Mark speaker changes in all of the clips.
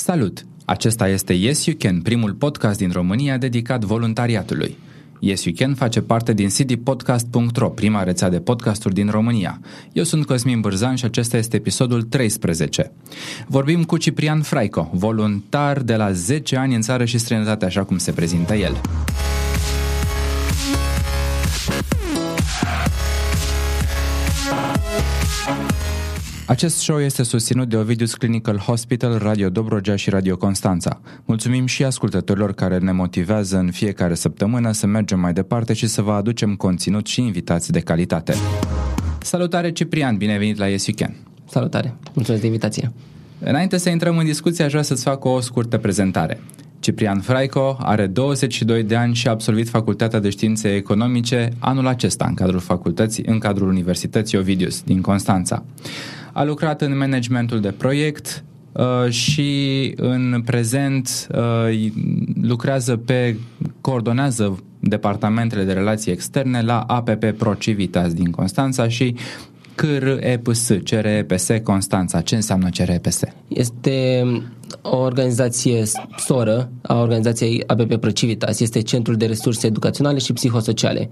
Speaker 1: Salut! Acesta este Yes You Can, primul podcast din România dedicat voluntariatului. Yes You Can face parte din cdpodcast.ro, prima rețea de podcasturi din România. Eu sunt Cosmin Bârzan și acesta este episodul 13. Vorbim cu Ciprian Fraico, voluntar de la 10 ani în țară și străinătate, așa cum se prezintă el. Acest show este susținut de Ovidius Clinical Hospital, Radio Dobrogea și Radio Constanța. Mulțumim și ascultătorilor care ne motivează în fiecare săptămână să mergem mai departe și să vă aducem conținut și invitații de calitate. Salutare Ciprian, bine ai venit la Yes You Can.
Speaker 2: Salutare, mulțumesc de invitație.
Speaker 1: Înainte să intrăm în discuție, aș vrea să-ți fac o scurtă prezentare. Ciprian Fraico are 22 de ani și a absolvit Facultatea de Științe Economice anul acesta în cadrul facultății, în cadrul Universității Ovidius din Constanța. A lucrat în managementul de proiect uh, și în prezent uh, lucrează pe, coordonează departamentele de relații externe la APP Pro Civitas din Constanța și CREPS, CREPS Constanța. Ce înseamnă CREPS?
Speaker 2: Este o organizație soră a organizației APP Pro Civitas. Este Centrul de Resurse Educaționale și Psihosociale.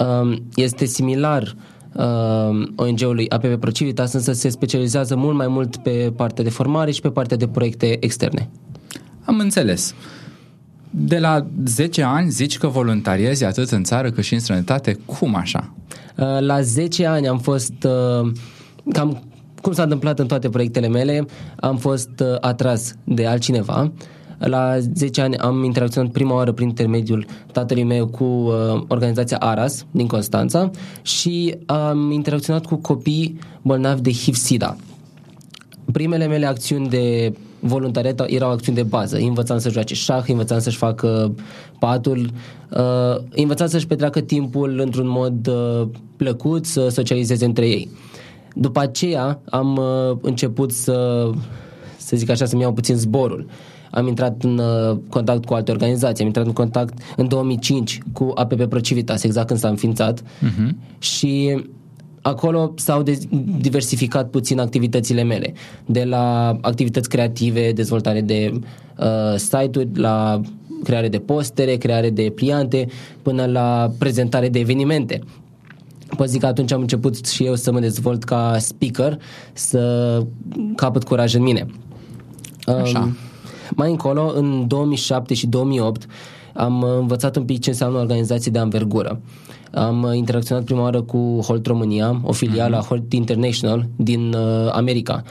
Speaker 2: Um, este similar uh, ONG-ului APP Procivitas, însă se specializează mult mai mult pe partea de formare și pe partea de proiecte externe.
Speaker 1: Am înțeles. De la 10 ani zici că voluntariezi atât în țară cât și în străinătate. Cum așa?
Speaker 2: Uh, la 10 ani am fost uh, cam cum s-a întâmplat în toate proiectele mele, am fost uh, atras de altcineva la 10 ani am interacționat prima oară prin intermediul tatălui meu cu uh, organizația ARAS din Constanța și am interacționat cu copii bolnavi de HIV-SIDA. Primele mele acțiuni de voluntariat erau acțiuni de bază. Îi învățam să joace șah, îi învățam să-și facă patul, uh, îi învățam să-și petreacă timpul într-un mod uh, plăcut, să socializeze între ei. După aceea am uh, început să, să zic așa, să-mi iau puțin zborul am intrat în uh, contact cu alte organizații, am intrat în contact în 2005 cu APP Procivitas, exact când s-a înființat uh-huh. și acolo s-au diversificat puțin activitățile mele, de la activități creative, dezvoltare de uh, site-uri, la creare de postere, creare de pliante, până la prezentare de evenimente. Pot zic că atunci am început și eu să mă dezvolt ca speaker, să capăt curaj în mine.
Speaker 1: Așa. Um,
Speaker 2: mai încolo, în 2007 și 2008, am învățat un pic ce înseamnă o organizație de anvergură. Am interacționat prima oară cu Holt România, o filială uh-huh. a Holt International din uh, America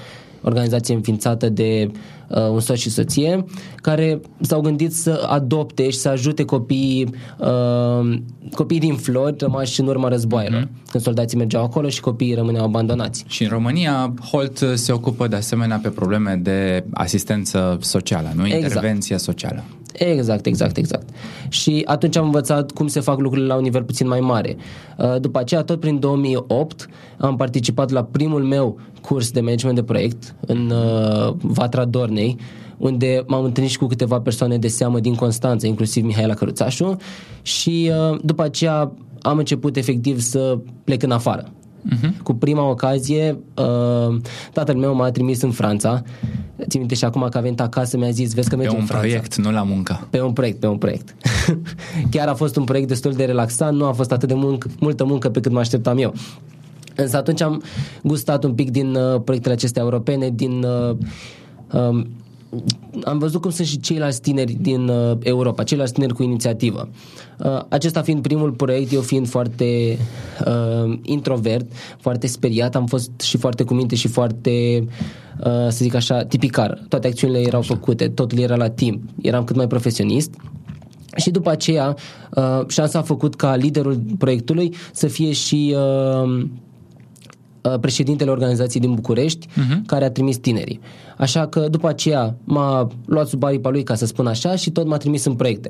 Speaker 2: organizație înființată de uh, un soț și soție, care s-au gândit să adopte și să ajute copiii, uh, copiii din flori rămași în urma războaielor, uh-huh. când soldații mergeau acolo și copiii rămâneau abandonați.
Speaker 1: Și în România, Holt se ocupă de asemenea pe probleme de asistență socială, nu? Exact. Intervenție socială.
Speaker 2: Exact, exact, exact. Și atunci am învățat cum se fac lucrurile la un nivel puțin mai mare. Uh, după aceea, tot prin 2008, am participat la primul meu curs de management de proiect în uh, Vatra Dornei, unde m-am întâlnit și cu câteva persoane de seamă din Constanța, inclusiv Mihaela Căruțașu și uh, după aceea am început efectiv să plec în afară. Uh-huh. Cu prima ocazie, uh, tatăl meu m-a trimis în Franța. Țin minte și acum că a venit acasă, mi-a zis, vezi că mergem
Speaker 1: în
Speaker 2: Franța.
Speaker 1: Pe un proiect, nu la muncă.
Speaker 2: Pe un proiect, pe un proiect. Chiar a fost un proiect destul de relaxant, nu a fost atât de muncă, multă muncă pe cât mă așteptam eu. Însă atunci am gustat un pic din uh, proiectele acestea europene, din... Uh, um, am văzut cum sunt și ceilalți tineri din uh, Europa, ceilalți tineri cu inițiativă. Uh, acesta fiind primul proiect, eu fiind foarte uh, introvert, foarte speriat, am fost și foarte cu minte și foarte, uh, să zic așa, tipicar. Toate acțiunile erau așa. făcute, totul era la timp, eram cât mai profesionist. Și după aceea, uh, șansa a făcut ca liderul proiectului să fie și uh, Uh, președintele organizației din București, uh-huh. care a trimis tinerii. Așa că după aceea m-a luat sub aripa lui, ca să spun așa, și tot m-a trimis în proiecte.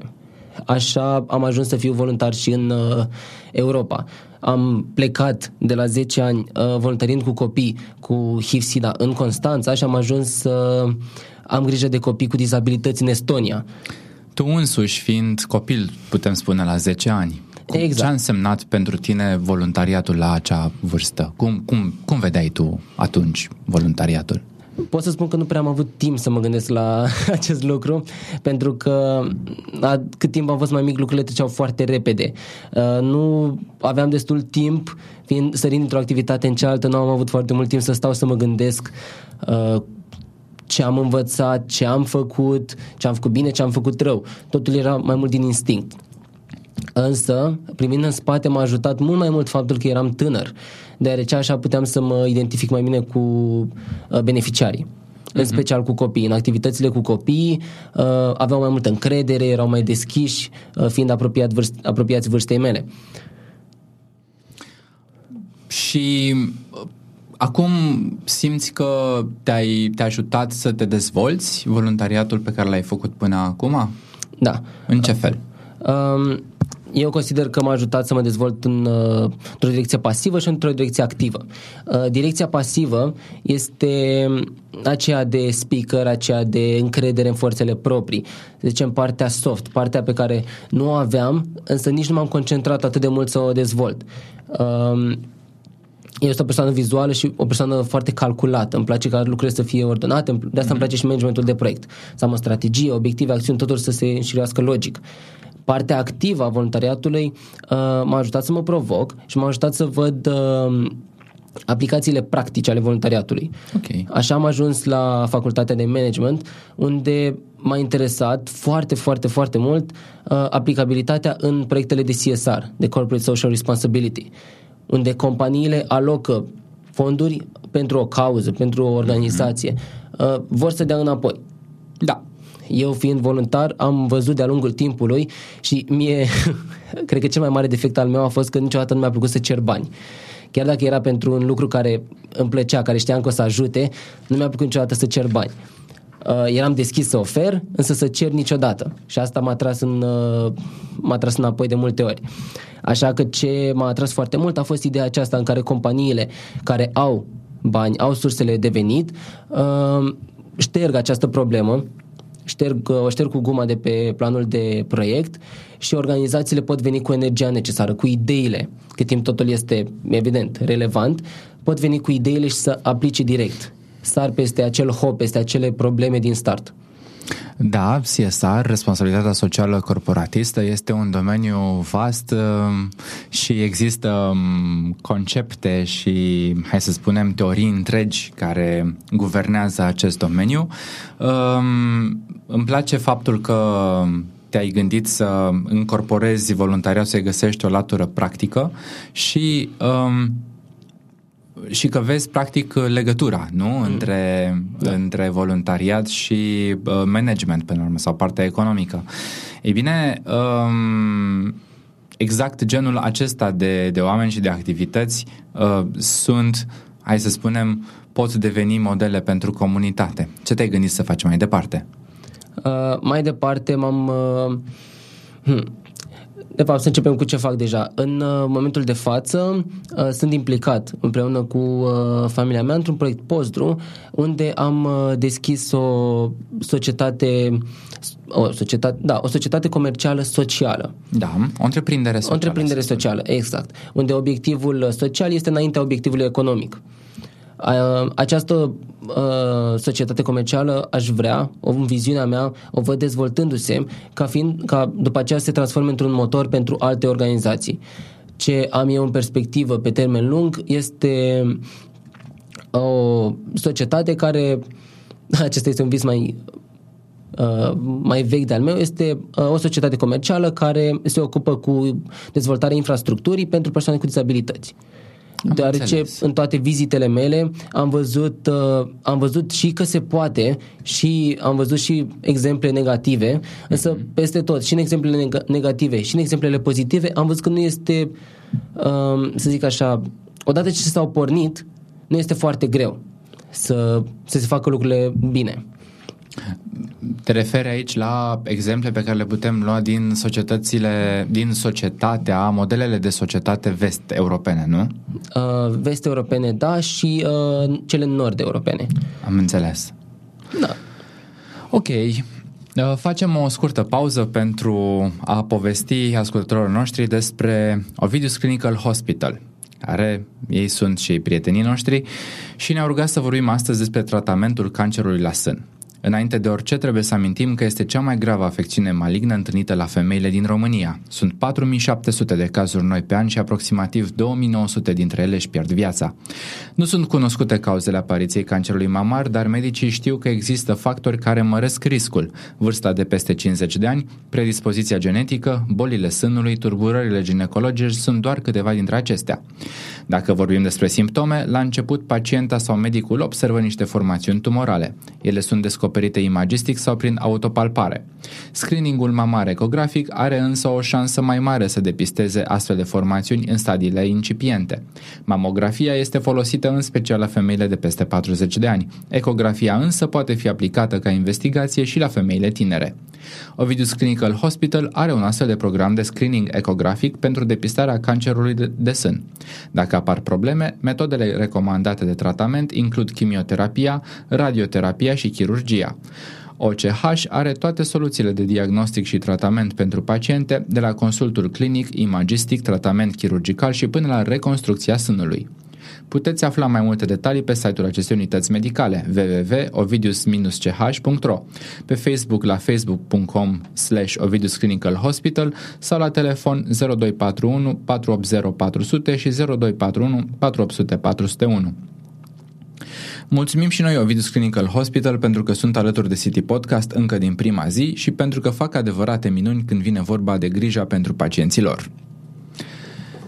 Speaker 2: Așa am ajuns să fiu voluntar și în uh, Europa. Am plecat de la 10 ani uh, voluntariind cu copii cu HIV-SIDA în Constanța și am ajuns să uh, am grijă de copii cu dizabilități în Estonia.
Speaker 1: Tu însuși fiind copil, putem spune, la 10 ani, cum, exact. Ce a însemnat pentru tine voluntariatul la acea vârstă? Cum, cum, cum vedeai tu atunci voluntariatul?
Speaker 2: pot să spun că nu prea am avut timp să mă gândesc la acest lucru, pentru că a, cât timp am fost mai mic, lucrurile treceau foarte repede. Uh, nu aveam destul timp, fiind sărind într-o activitate în cealaltă, nu am avut foarte mult timp să stau să mă gândesc uh, ce am învățat, ce am făcut, ce am făcut bine, ce am făcut rău. Totul era mai mult din instinct. Însă, primind în spate, m-a ajutat mult mai mult faptul că eram tânăr, deoarece așa puteam să mă identific mai bine cu uh, beneficiarii în mhm. special cu copii. În activitățile cu copii uh, aveau mai multă încredere, erau mai deschiși, uh, fiind apropiat vârst, apropiați vârstei mele.
Speaker 1: Și uh, acum simți că te-ai, te-a ajutat să te dezvolți voluntariatul pe care l-ai făcut până acum?
Speaker 2: Da.
Speaker 1: În ce fel?
Speaker 2: Uh, eu consider că m-a ajutat să mă dezvolt în, uh, într-o direcție pasivă și într-o direcție activă. Uh, direcția pasivă este aceea de speaker, aceea de încredere în forțele proprii. Să zicem partea soft, partea pe care nu o aveam, însă nici nu m-am concentrat atât de mult să o dezvolt. Um, eu sunt o persoană vizuală și o persoană foarte calculată. Îmi place ca lucrurile să fie ordonate, de asta mm-hmm. îmi mhm. place și managementul de proiect. Să am o strategie, obiective, acțiuni, totul să se înșirească logic partea activă a voluntariatului uh, m-a ajutat să mă provoc și m-a ajutat să văd uh, aplicațiile practice ale voluntariatului.
Speaker 1: Okay.
Speaker 2: Așa am ajuns la facultatea de management, unde m-a interesat foarte, foarte, foarte mult uh, aplicabilitatea în proiectele de CSR, de Corporate Social Responsibility, unde companiile alocă fonduri pentru o cauză, pentru o organizație, mm-hmm. uh, vor să dea înapoi.
Speaker 1: Da
Speaker 2: eu fiind voluntar am văzut de-a lungul timpului și mie, cred că cel mai mare defect al meu a fost că niciodată nu mi-a plăcut să cer bani. Chiar dacă era pentru un lucru care îmi plăcea, care știam că o să ajute, nu mi-a plăcut niciodată să cer bani. Uh, eram deschis să ofer, însă să cer niciodată. Și asta m-a tras, în, uh, m-a tras înapoi de multe ori. Așa că ce m-a atras foarte mult a fost ideea aceasta în care companiile care au bani, au sursele de venit, uh, șterg această problemă șterg, o șterg cu guma de pe planul de proiect și organizațiile pot veni cu energia necesară, cu ideile, cât timp totul este, evident, relevant, pot veni cu ideile și să aplice direct. Sar peste acel hop, peste acele probleme din start.
Speaker 1: Da, CSR, responsabilitatea socială corporatistă, este un domeniu vast um, și există um, concepte și, hai să spunem, teorii întregi care guvernează acest domeniu. Um, îmi place faptul că te-ai gândit să incorporezi voluntariat, să-i găsești o latură practică și um, și că vezi practic legătura, nu? Mm. Între, da. între voluntariat și uh, management, pe urmă, sau partea economică. Ei bine, um, exact genul acesta de, de oameni și de activități uh, sunt, hai să spunem, pot deveni modele pentru comunitate. Ce te-ai gândit să faci mai departe?
Speaker 2: Uh, mai departe m-am... Uh, hmm, de fapt, să începem cu ce fac deja. În uh, momentul de față uh, sunt implicat împreună cu uh, familia mea într-un proiect Postdru unde am uh, deschis o societate o societate, da, o societate comercială socială.
Speaker 1: Da, o întreprindere socială.
Speaker 2: O întreprindere socială, exact. Unde obiectivul social este înaintea obiectivului economic. Această societate comercială aș vrea, o în viziunea mea, o văd dezvoltându-se ca, fiind, ca după aceea să se transforme într-un motor pentru alte organizații. Ce am eu în perspectivă pe termen lung este o societate care, acesta este un vis mai mai vechi de-al meu, este o societate comercială care se ocupă cu dezvoltarea infrastructurii pentru persoane cu dizabilități. Am deoarece înțeles. în toate vizitele mele am văzut, uh, am văzut și că se poate și am văzut și exemple negative, mm-hmm. însă mhm. peste tot, și în exemplele neg- negative și în exemplele pozitive, am văzut că nu este, uh, să zic așa, odată ce s-au pornit, nu este foarte greu să, să se facă lucrurile bine.
Speaker 1: Te referi aici la exemple pe care le putem lua din societățile, din societatea, modelele de societate vest-europene, nu?
Speaker 2: Uh, vest-europene, da, și uh, cele nord-europene.
Speaker 1: Am înțeles.
Speaker 2: Da.
Speaker 1: Ok. Uh, facem o scurtă pauză pentru a povesti ascultătorilor noștri despre Ovidius Clinical Hospital, are, ei sunt și prietenii noștri și ne-au rugat să vorbim astăzi despre tratamentul cancerului la sân. Înainte de orice, trebuie să amintim că este cea mai gravă afecțiune malignă întâlnită la femeile din România. Sunt 4700 de cazuri noi pe an și aproximativ 2900 dintre ele își pierd viața. Nu sunt cunoscute cauzele apariției cancerului mamar, dar medicii știu că există factori care măresc riscul. Vârsta de peste 50 de ani, predispoziția genetică, bolile sânului, turburările ginecologice sunt doar câteva dintre acestea. Dacă vorbim despre simptome, la început pacienta sau medicul observă niște formațiuni tumorale. Ele sunt descoperite imagistic sau prin autopalpare. Screeningul mamar ecografic are însă o șansă mai mare să depisteze astfel de formațiuni în stadiile incipiente. Mamografia este folosită în special la femeile de peste 40 de ani. Ecografia însă poate fi aplicată ca investigație și la femeile tinere. Ovidius Clinical Hospital are un astfel de program de screening ecografic pentru depistarea cancerului de, de sân. Dacă apar probleme, metodele recomandate de tratament includ chimioterapia, radioterapia și chirurgia. OCH are toate soluțiile de diagnostic și tratament pentru paciente, de la consultul clinic, imagistic, tratament chirurgical și până la reconstrucția sânului. Puteți afla mai multe detalii pe site-ul acestei unități medicale www.ovidius-ch.ro pe Facebook la facebook.com slash Ovidius Clinical Hospital sau la telefon 0241 480 400 și 0241 480 401. Mulțumim și noi Ovidus Clinical Hospital pentru că sunt alături de City Podcast încă din prima zi și pentru că fac adevărate minuni când vine vorba de grija pentru pacienții lor.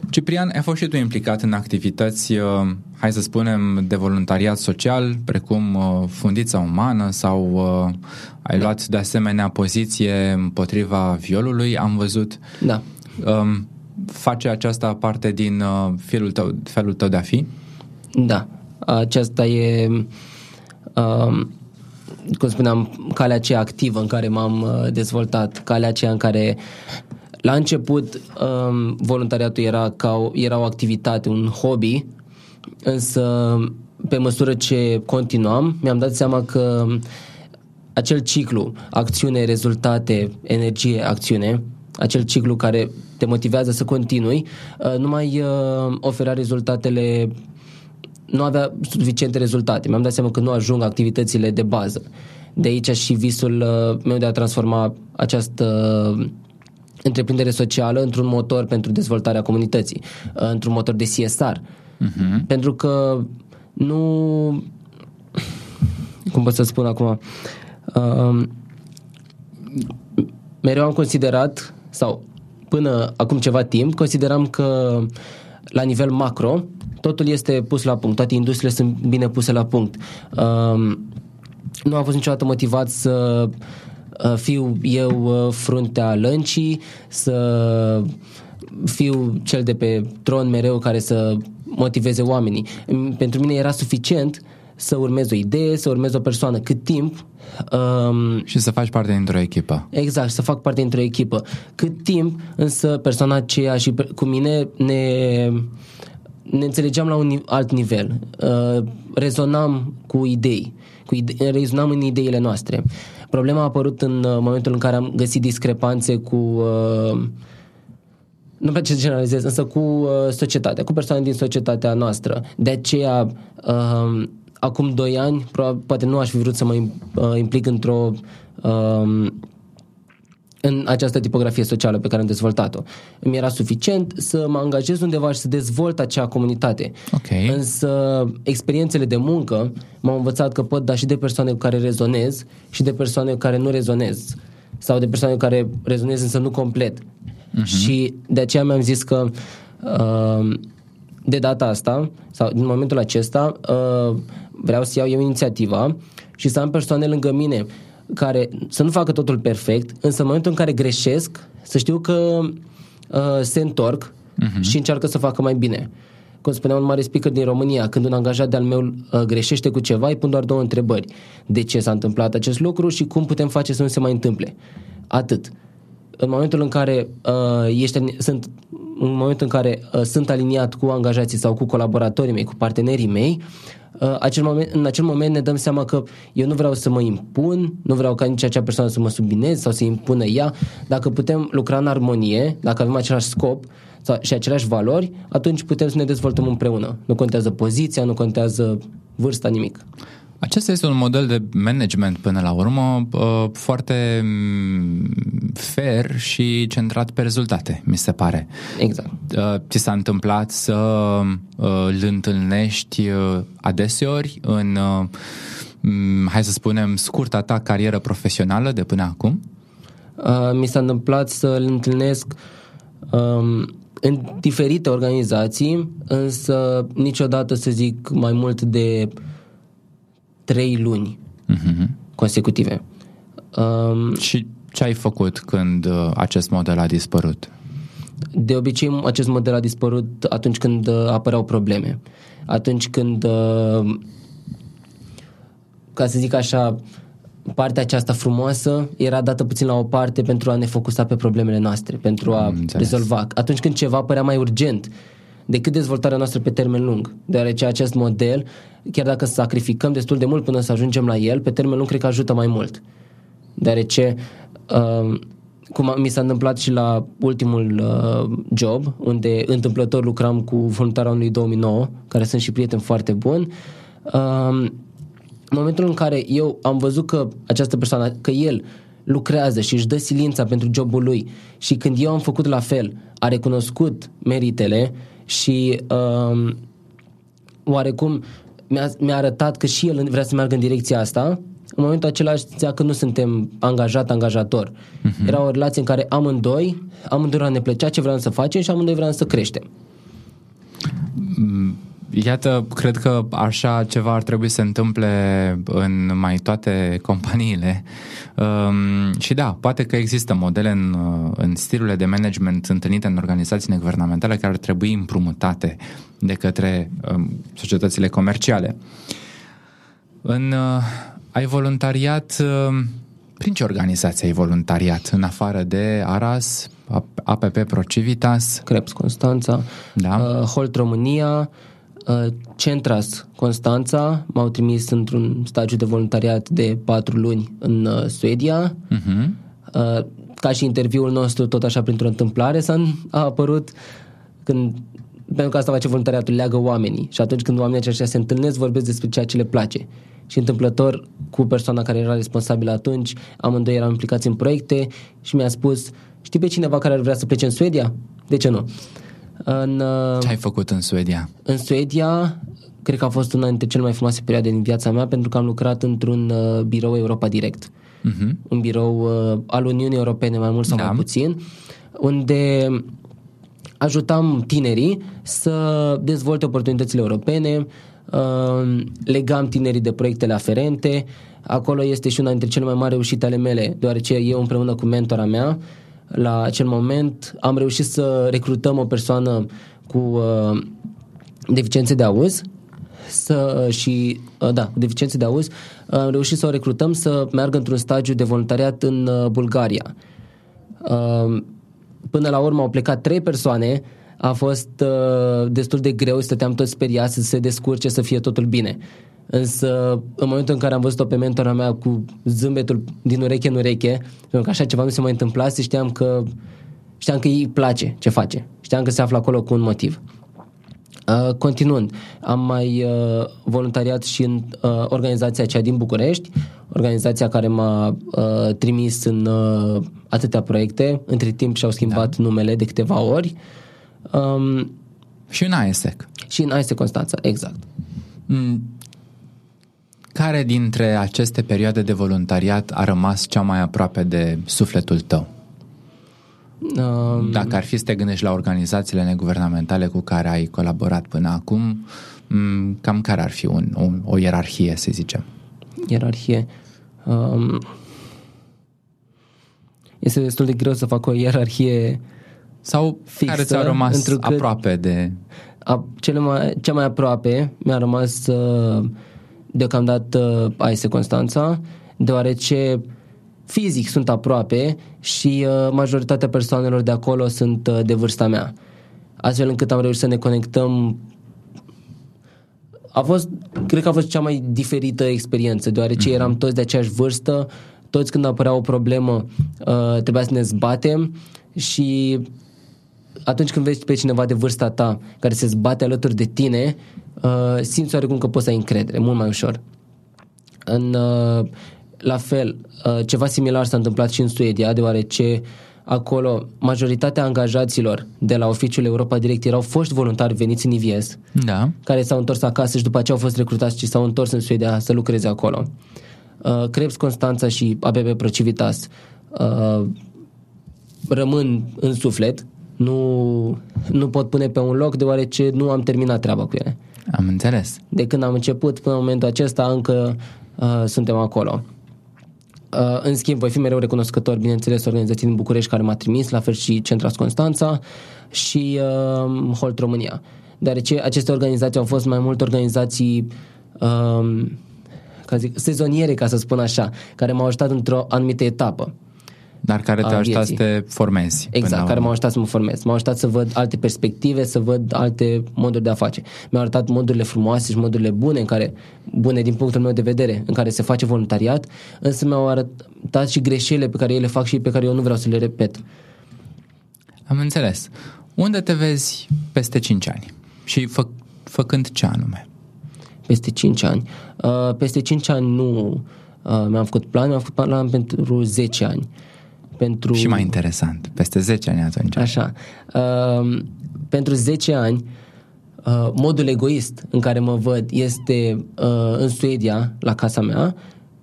Speaker 1: Ciprian, ai fost și tu implicat în activități, uh, hai să spunem, de voluntariat social, precum uh, fundița umană sau uh, ai da. luat de asemenea poziție împotriva violului, am văzut.
Speaker 2: Da. Um,
Speaker 1: face aceasta parte din felul tău, felul tău de a fi?
Speaker 2: Da. Aceasta e, um, cum spuneam, calea aceea activă în care m-am dezvoltat, calea aceea în care la început, um, voluntariatul era, ca o, era o activitate, un hobby, însă pe măsură ce continuam, mi-am dat seama că acel ciclu, acțiune, rezultate, energie, acțiune, acel ciclu care te motivează să continui, uh, nu mai uh, oferea rezultatele, nu avea suficiente rezultate. Mi-am dat seama că nu ajung activitățile de bază. De aici și visul uh, meu de a transforma această întreprindere socială într-un motor pentru dezvoltarea comunității, uh, într-un motor de CSR. Uh-huh. Mhm. Pentru că nu... Cum pot să spun acum? Uh, mereu am considerat, sau până acum ceva timp, consideram că la nivel macro totul este pus la punct, toate industriile sunt bine puse la punct. Uh, nu am fost niciodată motivat să Uh, fiu eu uh, fruntea lăncii, să fiu cel de pe tron mereu care să motiveze oamenii. Pentru mine era suficient să urmez o idee, să urmez o persoană cât timp
Speaker 1: um, și să faci parte dintr-o echipă.
Speaker 2: Exact, să fac parte dintr-o echipă. Cât timp însă persoana aceea și cu mine ne ne înțelegeam la un alt nivel. Uh, rezonam cu idei, cu ide- rezonam în ideile noastre. Problema a apărut în uh, momentul în care am găsit discrepanțe cu uh, nu pe ce generalizez, însă cu uh, societatea, cu persoane din societatea noastră. De aceea, uh, acum doi ani, poate nu aș fi vrut să mă uh, implic într-o uh, în această tipografie socială pe care am dezvoltat-o. Îmi era suficient să mă angajez undeva și să dezvolt acea comunitate.
Speaker 1: Okay.
Speaker 2: Însă experiențele de muncă m-au învățat că pot da și de persoane cu care rezonez și de persoane cu care nu rezonez. Sau de persoane cu care rezonez însă nu complet. Uh-huh. Și de aceea mi-am zis că uh, de data asta, sau din momentul acesta, uh, vreau să iau eu inițiativa și să am persoane lângă mine care să nu facă totul perfect, însă în momentul în care greșesc, să știu că uh, se întorc uh-huh. și încearcă să facă mai bine. Cum spunea un mare speaker din România, când un angajat de-al meu uh, greșește cu ceva, îi pun doar două întrebări. De ce s-a întâmplat acest lucru și cum putem face să nu se mai întâmple. Atât. În momentul în care uh, ești, sunt în momentul în care uh, sunt aliniat cu angajații sau cu colaboratorii mei, cu partenerii mei, uh, acel moment, în acel moment ne dăm seama că eu nu vreau să mă impun, nu vreau ca nici acea persoană să mă submineze sau să impună ea. Dacă putem lucra în armonie, dacă avem același scop sau, și aceleași valori, atunci putem să ne dezvoltăm împreună. Nu contează poziția, nu contează vârsta, nimic.
Speaker 1: Acesta este un model de management până la urmă uh, foarte mm, fair și centrat pe rezultate, mi se pare.
Speaker 2: Exact.
Speaker 1: Uh, ți s-a întâmplat să uh, îl întâlnești adeseori în, mm, hai să spunem, scurta ta carieră profesională de până acum?
Speaker 2: Mi s-a întâmplat să îl întâlnesc um, în diferite organizații, însă niciodată să zic mai mult de trei luni uh-huh. consecutive.
Speaker 1: Um, și ce ai făcut când uh, acest model a dispărut?
Speaker 2: De obicei, acest model a dispărut atunci când uh, apăreau probleme. Atunci când, uh, ca să zic așa, partea aceasta frumoasă era dată puțin la o parte pentru a ne focusa pe problemele noastre, pentru a Înțeles. rezolva. Atunci când ceva părea mai urgent decât dezvoltarea noastră pe termen lung, deoarece acest model, chiar dacă sacrificăm destul de mult până să ajungem la el, pe termen lung cred că ajută mai mult. Deoarece, uh, cum mi s-a întâmplat și la ultimul uh, job, unde întâmplător lucram cu voluntara anului 2009, care sunt și prieteni foarte buni, uh, în momentul în care eu am văzut că această persoană, că el lucrează și își dă silința pentru jobul lui și când eu am făcut la fel, a recunoscut meritele și um, oarecum mi-a, mi-a arătat că și el vrea să meargă în direcția asta, în momentul acela zicea că nu suntem angajat-angajator. Uh-huh. Era o relație în care amândoi, amândoi ne plăcea ce vreau să facem și amândoi vreau să creștem.
Speaker 1: Mm, Iată, cred că așa ceva ar trebui să se întâmple în mai toate companiile. Um, și da, poate că există modele în, în stilurile de management întâlnite în organizații neguvernamentale care ar trebui împrumutate de către um, societățile comerciale. În, uh, ai voluntariat, uh, prin ce organizație ai voluntariat? În afară de Aras, APP Procivitas?
Speaker 2: Creps Constanța, da. uh, Holt România, Uh, Centras Constanța m-au trimis într-un stagiu de voluntariat de patru luni în uh, Suedia. Uh-huh. Ca și interviul nostru, tot așa printr-o întâmplare, s-a a apărut când pentru că asta face voluntariatul, leagă oamenii. Și atunci când oamenii aceștia se întâlnesc, vorbesc despre ceea ce le place. Și întâmplător, cu persoana care era responsabilă atunci, amândoi eram implicați în proiecte și mi-a spus, știi pe cineva care ar vrea să plece în Suedia? De ce nu? Uh,
Speaker 1: în, uh, Ce ai făcut în Suedia?
Speaker 2: În Suedia, cred că a fost una dintre cele mai frumoase perioade din viața mea pentru că am lucrat într-un uh, birou Europa Direct. Uh-huh. Un birou uh, al Uniunii Europene, mai mult sau da. mai puțin, unde ajutam tinerii să dezvolte oportunitățile europene, legam tinerii de proiectele aferente. Acolo este și una dintre cele mai mari reușite ale mele, deoarece eu împreună cu mentora mea la acel moment am reușit să recrutăm o persoană cu uh, deficiențe de auz să, și, uh, da, deficiențe de auz, uh, am reușit să o recrutăm să meargă într-un stagiu de voluntariat în uh, Bulgaria. Uh, până la urmă au plecat trei persoane, a fost uh, destul de greu, stăteam toți speriați să se descurce, să fie totul bine. Însă, în momentul în care am văzut-o pe mentora mea cu zâmbetul din ureche în ureche, pentru că așa ceva nu se mai întâmplase, știam că știam că îi place ce face. Știam că se află acolo cu un motiv. Uh, continuând, am mai uh, voluntariat și în uh, organizația aceea din București, organizația care m-a uh, trimis în uh, atâtea proiecte, între timp și-au schimbat da. numele de câteva ori. Um,
Speaker 1: și în AESEC.
Speaker 2: Și în AESEC Constanța, exact. Mm,
Speaker 1: care dintre aceste perioade de voluntariat a rămas cea mai aproape de sufletul tău? Um... Dacă ar fi să te gândești la organizațiile neguvernamentale cu care ai colaborat până acum, cam care ar fi un, un, o ierarhie, să zicem?
Speaker 2: Ierarhie. Um... Este destul de greu să fac o ierarhie
Speaker 1: sau fixă, care ți-a rămas aproape de...
Speaker 2: A, cele mai, cea mai aproape mi-a rămas uh, deocamdată AIS Constanța, deoarece fizic sunt aproape și uh, majoritatea persoanelor de acolo sunt uh, de vârsta mea. Astfel încât am reușit să ne conectăm a fost, cred că a fost cea mai diferită experiență, deoarece mm-hmm. eram toți de aceeași vârstă, toți când apărea o problemă uh, trebuia să ne zbatem și atunci când vezi pe cineva de vârsta ta care se zbate alături de tine, uh, simți oarecum că poți să ai încredere, mult mai ușor. În, uh, la fel, uh, ceva similar s-a întâmplat și în Suedia, deoarece acolo majoritatea angajaților de la oficiul Europa Direct erau foști voluntari veniți în IVS,
Speaker 1: da.
Speaker 2: care s-au întors acasă și după aceea au fost recrutați și s-au întors în Suedia să lucreze acolo. Uh, Krebs Constanța și ABB Procivitas uh, rămân în suflet, nu, nu pot pune pe un loc deoarece nu am terminat treaba cu ele.
Speaker 1: Am înțeles.
Speaker 2: De când am început până în momentul acesta încă uh, suntem acolo. Uh, în schimb, voi fi mereu recunoscător, bineînțeles, organizației din București care m-a trimis, la fel și Centras Constanța și uh, Holt România. Deoarece aceste organizații au fost mai mult organizații uh, ca zic, sezoniere, ca să spun așa, care m-au ajutat într-o anumită etapă.
Speaker 1: Dar care te-au ajutat să te formezi.
Speaker 2: Exact, care m-au ajutat să mă formez. M-au ajutat să văd alte perspective, să văd alte moduri de a face. Mi-au arătat modurile frumoase și modurile bune, în care, bune din punctul meu de vedere, în care se face voluntariat, însă mi-au arătat și greșelile pe care ele fac și pe care eu nu vreau să le repet.
Speaker 1: Am înțeles. Unde te vezi peste 5 ani? Și fă, făcând ce anume?
Speaker 2: Peste 5 ani. Uh, peste 5 ani nu uh, mi-am făcut plan, mi-am făcut plan pentru 10 ani. Uh, pentru...
Speaker 1: Și mai interesant, peste 10 ani atunci.
Speaker 2: Așa. Uh, pentru 10 ani, uh, modul egoist în care mă văd este uh, în Suedia, la casa mea,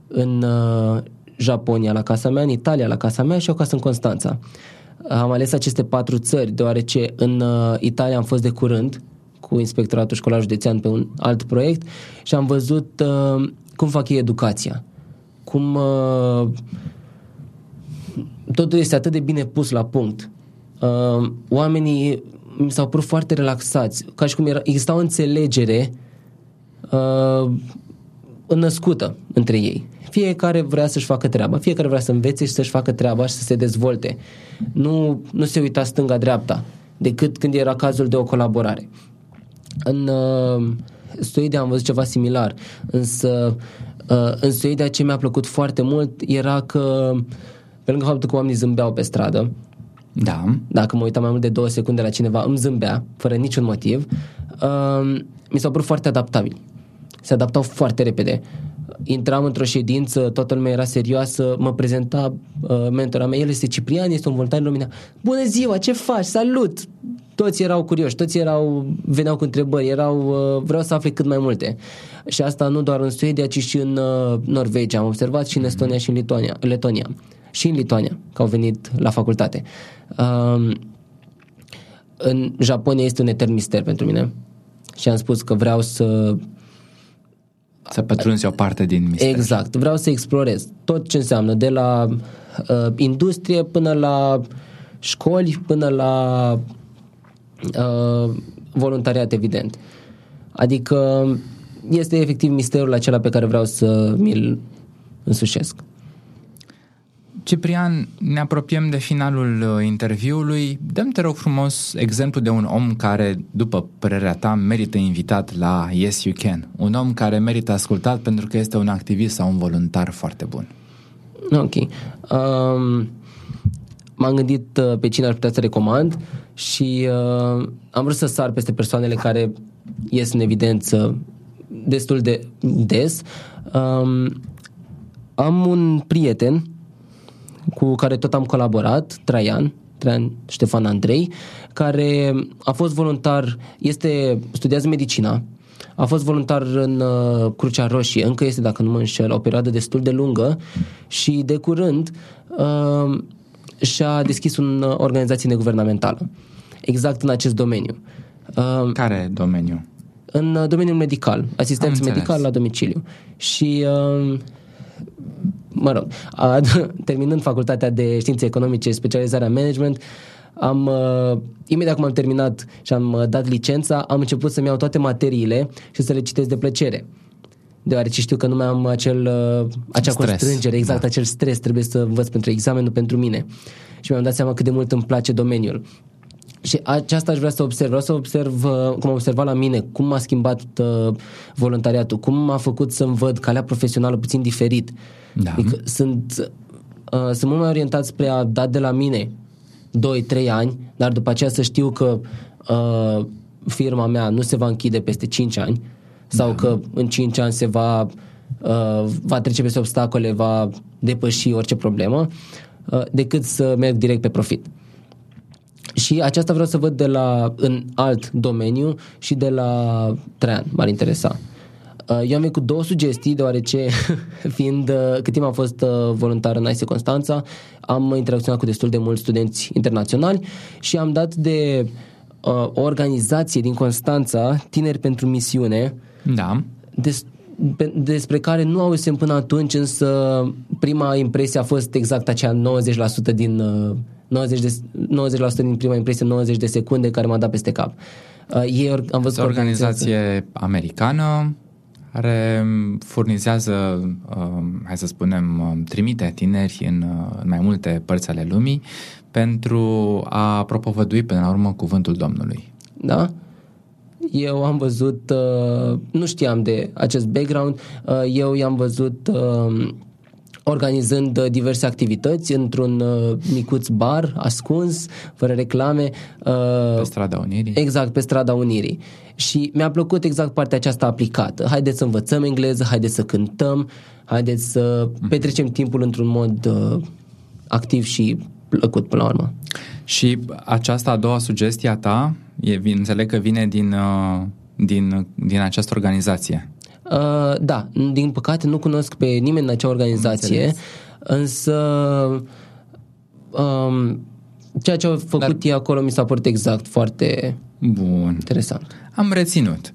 Speaker 2: în uh, Japonia, la casa mea, în Italia, la casa mea și o casă în Constanța. Am ales aceste patru țări, deoarece în uh, Italia am fost de curând cu Inspectoratul Școlar Județean pe un alt proiect și am văzut uh, cum fac ei educația. Cum uh, totul este atât de bine pus la punct. Uh, oamenii mi s-au părut foarte relaxați, ca și cum era, exista o înțelegere uh, născută între ei. Fiecare vrea să-și facă treaba, fiecare vrea să învețe și să-și facă treaba și să se dezvolte. Nu, nu se uita stânga-dreapta, decât când era cazul de o colaborare. În uh, Suedia am văzut ceva similar, însă uh, în Suedia ce mi-a plăcut foarte mult era că uh, pe lângă faptul că oamenii zâmbeau pe stradă,
Speaker 1: da.
Speaker 2: Dacă mă uitam mai mult de două secunde la cineva, îmi zâmbea, fără niciun motiv. Uh, mi s-au părut foarte adaptabili. Se adaptau foarte repede. Intram într-o ședință, toată lumea era serioasă, mă prezenta uh, mentora mea, el este Ciprian, este un voluntar în România. Bună ziua, ce faci? Salut! Toți erau curioși, toți erau, veneau cu întrebări, erau, uh, vreau să afle cât mai multe. Și asta nu doar în Suedia, ci și în uh, Norvegia. Am observat și în Estonia și în Lituania, Letonia și în Lituania, că au venit la facultate. Um, în Japonia este un etern mister pentru mine și am spus că vreau să
Speaker 1: să pătrunzi o parte din mister.
Speaker 2: Exact. Vreau să explorez tot ce înseamnă, de la uh, industrie până la școli, până la uh, voluntariat, evident. Adică este efectiv misterul acela pe care vreau să mi-l însușesc.
Speaker 1: Ciprian, ne apropiem de finalul uh, interviului. Dăm te rog frumos exemplu de un om care, după părerea ta, merită invitat la Yes You Can. Un om care merită ascultat pentru că este un activist sau un voluntar foarte bun.
Speaker 2: Ok. Um, m-am gândit uh, pe cine ar putea să recomand și uh, am vrut să sar peste persoanele care ies în evidență destul de des. Um, am un prieten cu care tot am colaborat, Traian, Traian Ștefan Andrei, care a fost voluntar, este, studiază medicina, a fost voluntar în uh, Crucea Roșie, încă este, dacă nu mă înșel, o perioadă destul de lungă și de curând uh, și-a deschis o uh, organizație neguvernamentală, exact în acest domeniu.
Speaker 1: Uh, Care domeniu?
Speaker 2: În uh, domeniul medical, asistență medicală la domiciliu. Și uh, mă rog, a, terminând facultatea de științe economice, specializarea management, am, uh, imediat cum am terminat și am uh, dat licența, am început să-mi iau toate materiile și să le citesc de plăcere. Deoarece știu că nu mai am acel, uh, acea stres. constrângere, exact, da. acel stres, trebuie să învăț pentru examenul pentru mine. Și mi-am dat seama cât de mult îmi place domeniul. Și aceasta aș vrea să observ. Vreau să observ, uh, cum am observat la mine, cum m-a schimbat uh, voluntariatul, cum m-a făcut să-mi văd calea profesională puțin diferit.
Speaker 1: Da.
Speaker 2: Adică sunt, uh, sunt mult mai orientat spre a da de la mine 2-3 ani, dar după aceea să știu că uh, firma mea nu se va închide peste 5 ani sau da. că în 5 ani se va, uh, va trece peste obstacole, va depăși orice problemă, uh, decât să merg direct pe profit. Și aceasta vreau să văd de la, în alt domeniu și de la Traian, m-ar interesa. Uh, eu am venit cu două sugestii, deoarece fiind uh, cât timp am fost uh, voluntar în ICE Constanța, am interacționat cu destul de mulți studenți internaționali și am dat de uh, o organizație din Constanța, Tineri pentru Misiune,
Speaker 1: Da.
Speaker 2: des, pe, despre care nu auzisem până atunci, însă prima impresie a fost exact aceea 90% din uh, 90, de, 90% din prima impresie, 90 de secunde care m-a dat peste cap. Uh, ei or- am văzut
Speaker 1: Este o
Speaker 2: că
Speaker 1: organizație americană care furnizează, um, hai să spunem, um, trimite tineri în, uh, în mai multe părți ale lumii pentru a propovădui până la urmă cuvântul Domnului.
Speaker 2: Da? Eu am văzut, uh, nu știam de acest background, uh, eu i-am văzut uh, organizând uh, diverse activități într-un uh, micuț bar ascuns, fără reclame. Uh,
Speaker 1: Pe strada Unirii.
Speaker 2: Exact, pe strada Unirii. Și mi-a plăcut exact partea aceasta aplicată. Haideți să învățăm engleză, haideți să cântăm, haideți să petrecem timpul într-un mod uh, activ și plăcut până la urmă.
Speaker 1: Și aceasta a doua sugestie a ta, e, vin- înțeleg că vine din, uh, din, din această organizație.
Speaker 2: Uh, da, din păcate nu cunosc pe nimeni în acea organizație,
Speaker 1: Înțeles.
Speaker 2: însă um, ceea ce au făcut
Speaker 1: Dar-
Speaker 2: ei acolo mi s-a părut exact foarte
Speaker 1: Bun.
Speaker 2: interesant.
Speaker 1: Am reținut.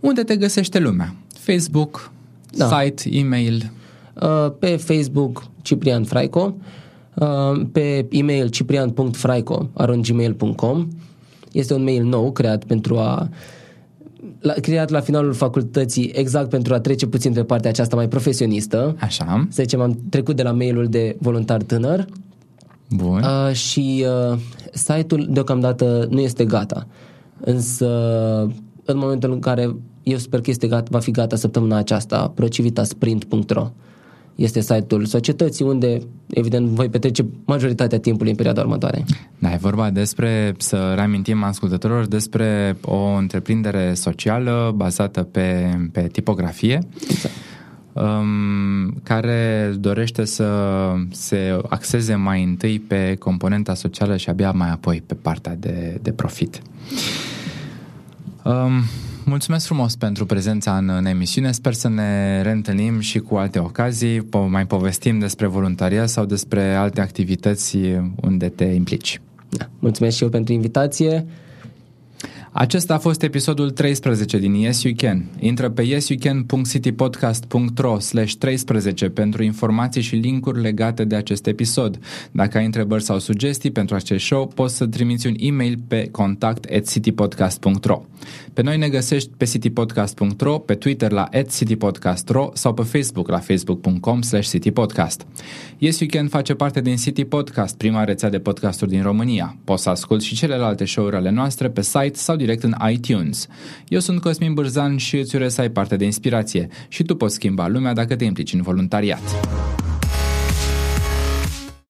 Speaker 1: Unde te găsește lumea? Facebook,
Speaker 2: Da.
Speaker 1: site, e-mail.
Speaker 2: Uh, pe Facebook Ciprian Fraico, uh, pe e-mail ciprian.fraico.gmail.com Este un mail nou creat pentru a la, creat la finalul facultății exact pentru a trece puțin pe partea aceasta mai profesionistă.
Speaker 1: Așa.
Speaker 2: Să zicem, am trecut de la mailul de voluntar tânăr
Speaker 1: Bun.
Speaker 2: uh, și uh, site-ul deocamdată nu este gata. Însă în momentul în care eu sper că este gata, va fi gata săptămâna aceasta, procivitaSprint.ro este site-ul societății unde, evident, voi petrece majoritatea timpului în perioada următoare.
Speaker 1: Da, e vorba despre, să reamintim ascultătorilor, despre o întreprindere socială bazată pe, pe tipografie,
Speaker 2: Exact.
Speaker 1: um, care dorește să se axeze mai întâi pe componenta socială și abia mai apoi pe partea de, de profit. Um, mulțumesc frumos pentru prezența în, în emisiune. Sper să ne reîntâlnim și cu alte ocazii, po- mai povestim despre voluntariat sau despre alte activități unde te implici.
Speaker 2: Da. Mulțumesc și eu pentru invitație.
Speaker 1: Acesta a fost episodul 13 din Yes You Can. Intră pe yesyoucan.citypodcast.ro slash 13 pentru informații și linkuri legate de acest episod. Dacă ai întrebări sau sugestii pentru acest show, poți să trimiți un e-mail pe contact at citypodcast.ro Pe noi ne găsești pe citypodcast.ro, pe Twitter la at citypodcast.ro sau pe Facebook la facebook.com slash citypodcast. Yes You Can face parte din City Podcast, prima rețea de podcasturi din România. Poți să asculti și celelalte show-uri ale noastre pe site sau direct în iTunes. Eu sunt Cosmin Bârzan și îți urez să ai parte de inspirație și tu poți schimba lumea dacă te implici în voluntariat.